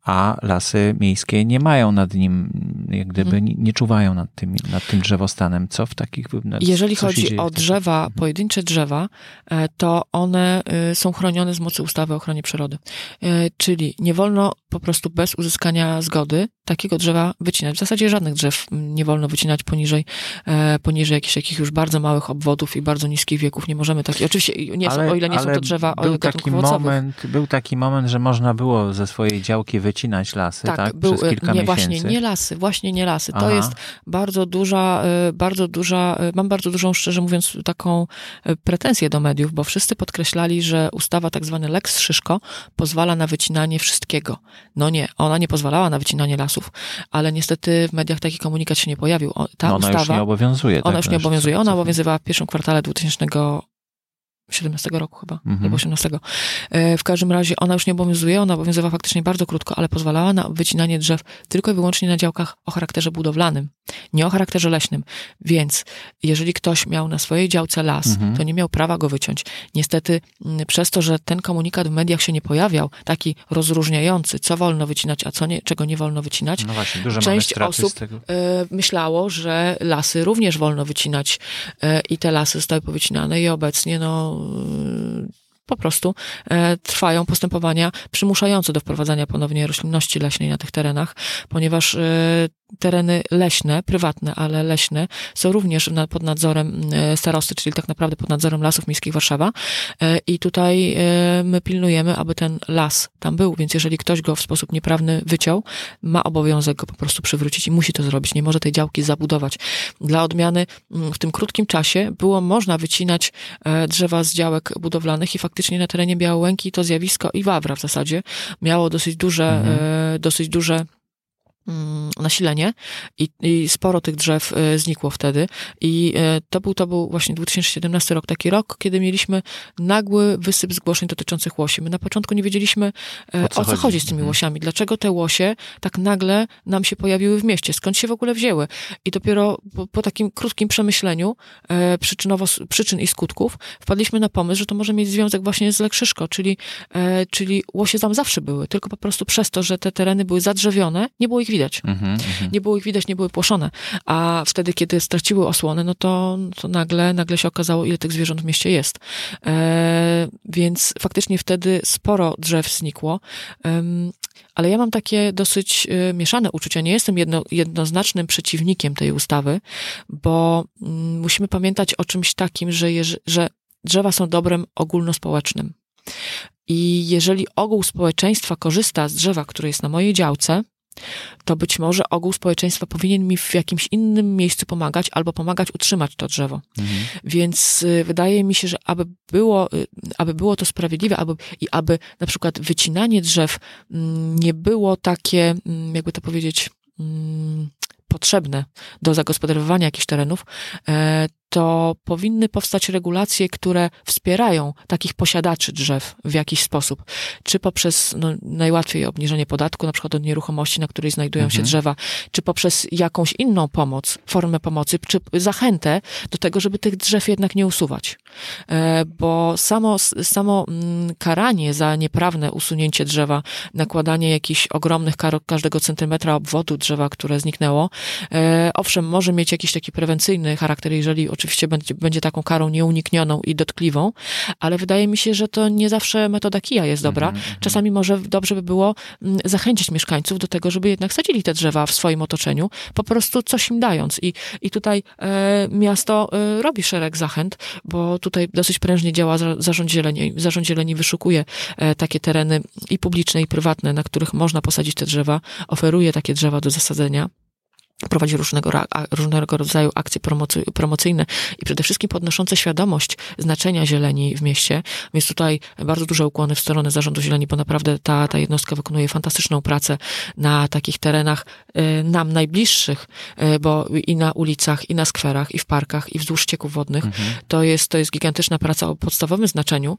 a lasy miejskie nie mają nad nim, jak gdyby hmm. nie, nie czuwają nad tym, nad tym drzewostanem. Co w takich... Nad, Jeżeli chodzi o drzewa, mhm. pojedyncze drzewa, e, to one e, są chronione z mocy ustawy o ochronie przyrody. E, czyli nie wolno po prostu bez uzyskania zgody takiego drzewa wycinać. W zasadzie żadnych drzew nie wolno wycinać poniżej, poniżej jakichś już bardzo małych obwodów i bardzo niskich wieków. Nie możemy takich, oczywiście nie ale, są, o ile nie są to drzewa był taki moment, Był taki moment, że można było ze swojej działki wycinać wycinać lasy, tak? tak? Był, Przez kilka nie, miesięcy. Właśnie, nie lasy, właśnie nie lasy. To Aha. jest bardzo duża, y, bardzo duża, y, mam bardzo dużą, szczerze mówiąc, taką pretensję do mediów, bo wszyscy podkreślali, że ustawa tak zwany Lex Szyszko pozwala na wycinanie wszystkiego. No nie, ona nie pozwalała na wycinanie lasów, ale niestety w mediach taki komunikat się nie pojawił. Ta no ona ustawa, już nie obowiązuje. Ona tak, już nie obowiązuje. Ona obowiązywała w pierwszym kwartale 2000 17 roku chyba, mhm. albo 18. E, w każdym razie ona już nie obowiązuje, ona obowiązywała faktycznie bardzo krótko, ale pozwalała na wycinanie drzew tylko i wyłącznie na działkach o charakterze budowlanym, nie o charakterze leśnym. Więc jeżeli ktoś miał na swojej działce las, mhm. to nie miał prawa go wyciąć. Niestety przez to, że ten komunikat w mediach się nie pojawiał, taki rozróżniający, co wolno wycinać, a co nie, czego nie wolno wycinać, no właśnie, część osób myślało, że lasy również wolno wycinać i te lasy zostały powycinane i obecnie no po prostu e, trwają postępowania przymuszające do wprowadzania ponownie roślinności leśnej na tych terenach, ponieważ e, tereny leśne, prywatne, ale leśne, są również pod nadzorem e, starosty, czyli tak naprawdę pod nadzorem Lasów Miejskich Warszawa. E, I tutaj e, my pilnujemy, aby ten las tam był, więc jeżeli ktoś go w sposób nieprawny wyciął, ma obowiązek go po prostu przywrócić i musi to zrobić. Nie może tej działki zabudować. Dla odmiany w tym krótkim czasie było można wycinać drzewa z działek budowlanych i faktycznie na terenie Białołęki to zjawisko i Wawra w zasadzie miało dosyć duże, mhm. dosyć duże Mm, nasilenie i, i sporo tych drzew e, znikło wtedy i e, to był, to był właśnie 2017 rok, taki rok, kiedy mieliśmy nagły wysyp zgłoszeń dotyczących łosi. My na początku nie wiedzieliśmy, e, o co, o co chodzi? chodzi z tymi mhm. łosiami, dlaczego te łosie tak nagle nam się pojawiły w mieście, skąd się w ogóle wzięły. I dopiero po, po takim krótkim przemyśleniu przyczynowo, przyczyn i skutków wpadliśmy na pomysł, że to może mieć związek właśnie z Lekrzyszko, czyli, czyli łosie tam zawsze były, tylko po prostu przez to, że te tereny były zadrzewione, nie było ich widać widać. Mm -hmm. Nie było ich widać, nie były płoszone. A wtedy, kiedy straciły osłonę, no to, to nagle, nagle się okazało, ile tych zwierząt w mieście jest. E, więc faktycznie wtedy sporo drzew znikło. E, ale ja mam takie dosyć y, mieszane uczucia. Nie jestem jedno, jednoznacznym przeciwnikiem tej ustawy, bo mm, musimy pamiętać o czymś takim, że, że drzewa są dobrem ogólnospołecznym. I jeżeli ogół społeczeństwa korzysta z drzewa, które jest na mojej działce, to być może ogół społeczeństwa powinien mi w jakimś innym miejscu pomagać albo pomagać utrzymać to drzewo. Mhm. Więc y, wydaje mi się, że aby było, y, aby było to sprawiedliwe, aby, i aby na przykład wycinanie drzew mm, nie było takie, mm, jakby to powiedzieć, mm, potrzebne do zagospodarowania jakichś terenów, e, to powinny powstać regulacje, które wspierają takich posiadaczy drzew w jakiś sposób. Czy poprzez no, najłatwiej obniżenie podatku, na przykład od nieruchomości, na której znajdują mhm. się drzewa, czy poprzez jakąś inną pomoc, formę pomocy, czy zachętę do tego, żeby tych drzew jednak nie usuwać. E, bo samo, samo mm, karanie za nieprawne usunięcie drzewa, nakładanie jakichś ogromnych kar każdego centymetra obwodu drzewa, które zniknęło, e, owszem, może mieć jakiś taki prewencyjny charakter, jeżeli oczywiście będzie, będzie taką karą nieuniknioną i dotkliwą, ale wydaje mi się, że to nie zawsze metoda kija jest dobra. Mm -hmm. Czasami może dobrze by było mm, zachęcić mieszkańców do tego, żeby jednak sadzili te drzewa w swoim otoczeniu, po prostu coś im dając. I, i tutaj e, miasto e, robi szereg zachęt, bo tutaj dosyć prężnie działa zarząd zieleni. Zarząd zieleni wyszukuje e, takie tereny i publiczne, i prywatne, na których można posadzić te drzewa, oferuje takie drzewa do zasadzenia prowadzi różnego, różnego rodzaju akcje promocyjne i przede wszystkim podnoszące świadomość znaczenia zieleni w mieście. Więc tutaj bardzo duże ukłony w stronę Zarządu Zieleni, bo naprawdę ta, ta jednostka wykonuje fantastyczną pracę na takich terenach y, nam najbliższych, y, bo i na ulicach, i na skwerach, i w parkach, i wzdłuż ścieków wodnych. Mhm. To, jest, to jest gigantyczna praca o podstawowym znaczeniu.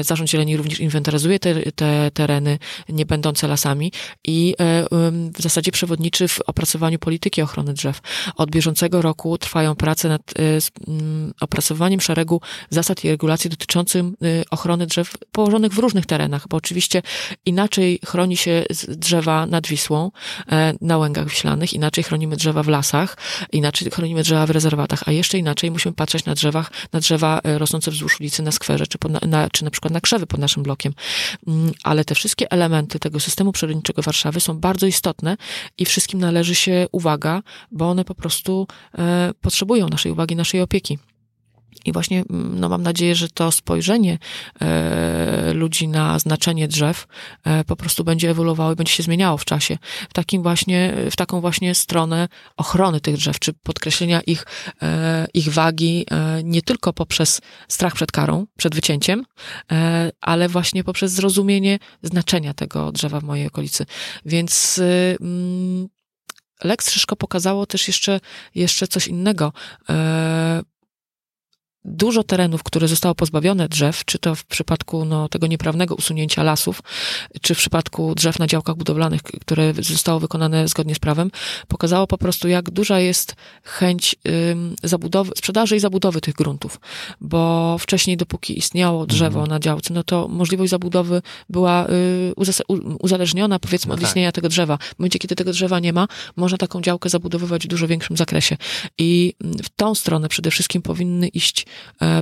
Y, Zarząd Zieleni również inwentaryzuje te, te tereny nie będące lasami i w zasadzie przewodniczy w opracowaniu polityki polityki ochrony drzew. Od bieżącego roku trwają prace nad y, mm, opracowaniem szeregu zasad i regulacji dotyczących y, ochrony drzew położonych w różnych terenach, bo oczywiście inaczej chroni się drzewa nad Wisłą, e, na łęgach wiślanych, inaczej chronimy drzewa w lasach, inaczej chronimy drzewa w rezerwatach, a jeszcze inaczej musimy patrzeć na drzewach, na drzewa e, rosnące wzdłuż ulicy, na skwerze, czy, pod, na, czy na przykład na krzewy pod naszym blokiem. Mm, ale te wszystkie elementy tego systemu przyrodniczego Warszawy są bardzo istotne i wszystkim należy się uwaga bo one po prostu e, potrzebują naszej uwagi, naszej opieki. I właśnie mm, no, mam nadzieję, że to spojrzenie e, ludzi na znaczenie drzew e, po prostu będzie ewoluowało i będzie się zmieniało w czasie. W, takim właśnie, w taką właśnie stronę ochrony tych drzew, czy podkreślenia ich, e, ich wagi e, nie tylko poprzez strach przed karą, przed wycięciem, e, ale właśnie poprzez zrozumienie znaczenia tego drzewa w mojej okolicy. Więc y, mm, Lex Szyszko pokazało też jeszcze, jeszcze coś innego. Dużo terenów, które zostało pozbawione drzew, czy to w przypadku no, tego nieprawnego usunięcia lasów, czy w przypadku drzew na działkach budowlanych, które zostało wykonane zgodnie z prawem, pokazało po prostu, jak duża jest chęć ym, zabudowy, sprzedaży i zabudowy tych gruntów. Bo wcześniej, dopóki istniało drzewo mhm. na działce, no to możliwość zabudowy była y, uzależniona, powiedzmy, no od tak. istnienia tego drzewa. W momencie, kiedy tego drzewa nie ma, można taką działkę zabudowywać w dużo większym zakresie. I w tą stronę przede wszystkim powinny iść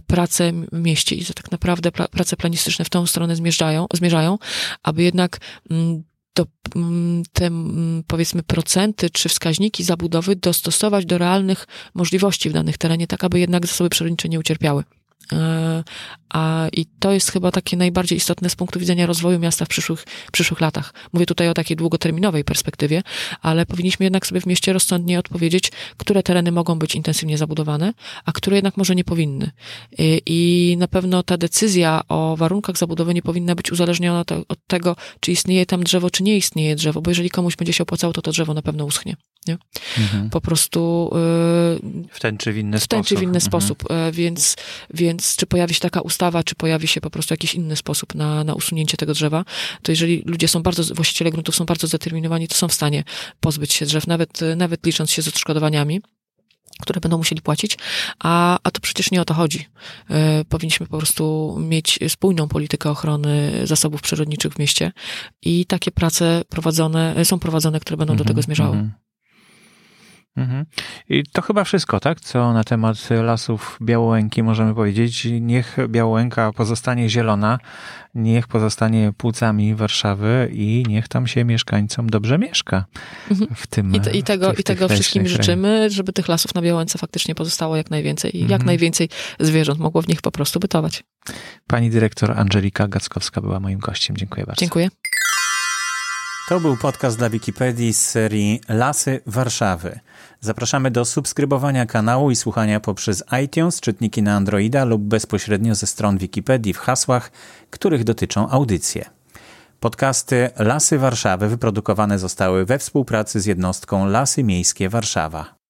prace w mieście i że tak naprawdę prace planistyczne w tą stronę zmierzają, zmierzają aby jednak mm, do, mm, te mm, powiedzmy procenty czy wskaźniki zabudowy dostosować do realnych możliwości w danych terenie, tak aby jednak zasoby przyrodnicze nie ucierpiały. E, a, I to jest chyba takie najbardziej istotne z punktu widzenia rozwoju miasta w przyszłych, przyszłych latach. Mówię tutaj o takiej długoterminowej perspektywie, ale powinniśmy jednak sobie w mieście rozsądnie odpowiedzieć, które tereny mogą być intensywnie zabudowane, a które jednak może nie powinny. I, i na pewno ta decyzja o warunkach zabudowy nie powinna być uzależniona to, od tego, czy istnieje tam drzewo, czy nie istnieje drzewo, bo jeżeli komuś będzie się opłacało, to to drzewo na pewno uschnie. Nie? Mhm. Po prostu. Yy, w ten czy w inny w ten czy w inny mhm. sposób. Yy, więc, więc czy pojawi się taka ustawa, czy pojawi się po prostu jakiś inny sposób na, na usunięcie tego drzewa, to jeżeli ludzie są bardzo, właściciele gruntów są bardzo zdeterminowani, to są w stanie pozbyć się drzew, nawet, nawet licząc się z odszkodowaniami które będą musieli płacić, a, a to przecież nie o to chodzi. E, powinniśmy po prostu mieć spójną politykę ochrony zasobów przyrodniczych w mieście i takie prace prowadzone, są prowadzone, które będą do tego mhm, zmierzały. Mm -hmm. Mhm. I to chyba wszystko, tak? Co na temat lasów Białołęki możemy powiedzieć. Niech Białołęka pozostanie zielona, niech pozostanie płucami Warszawy i niech tam się mieszkańcom dobrze mieszka. Mhm. W tym, I, te, i tego, tych, i tego wszystkim życzymy, żeby tych lasów na Białęce faktycznie pozostało jak najwięcej i mhm. jak najwięcej zwierząt mogło w nich po prostu bytować. Pani dyrektor Angelika Gackowska była moim gościem. Dziękuję bardzo. Dziękuję. To był podcast dla Wikipedii z serii Lasy Warszawy. Zapraszamy do subskrybowania kanału i słuchania poprzez iTunes, czytniki na Androida lub bezpośrednio ze stron Wikipedii w hasłach, których dotyczą audycje. Podcasty Lasy Warszawy wyprodukowane zostały we współpracy z jednostką Lasy Miejskie Warszawa.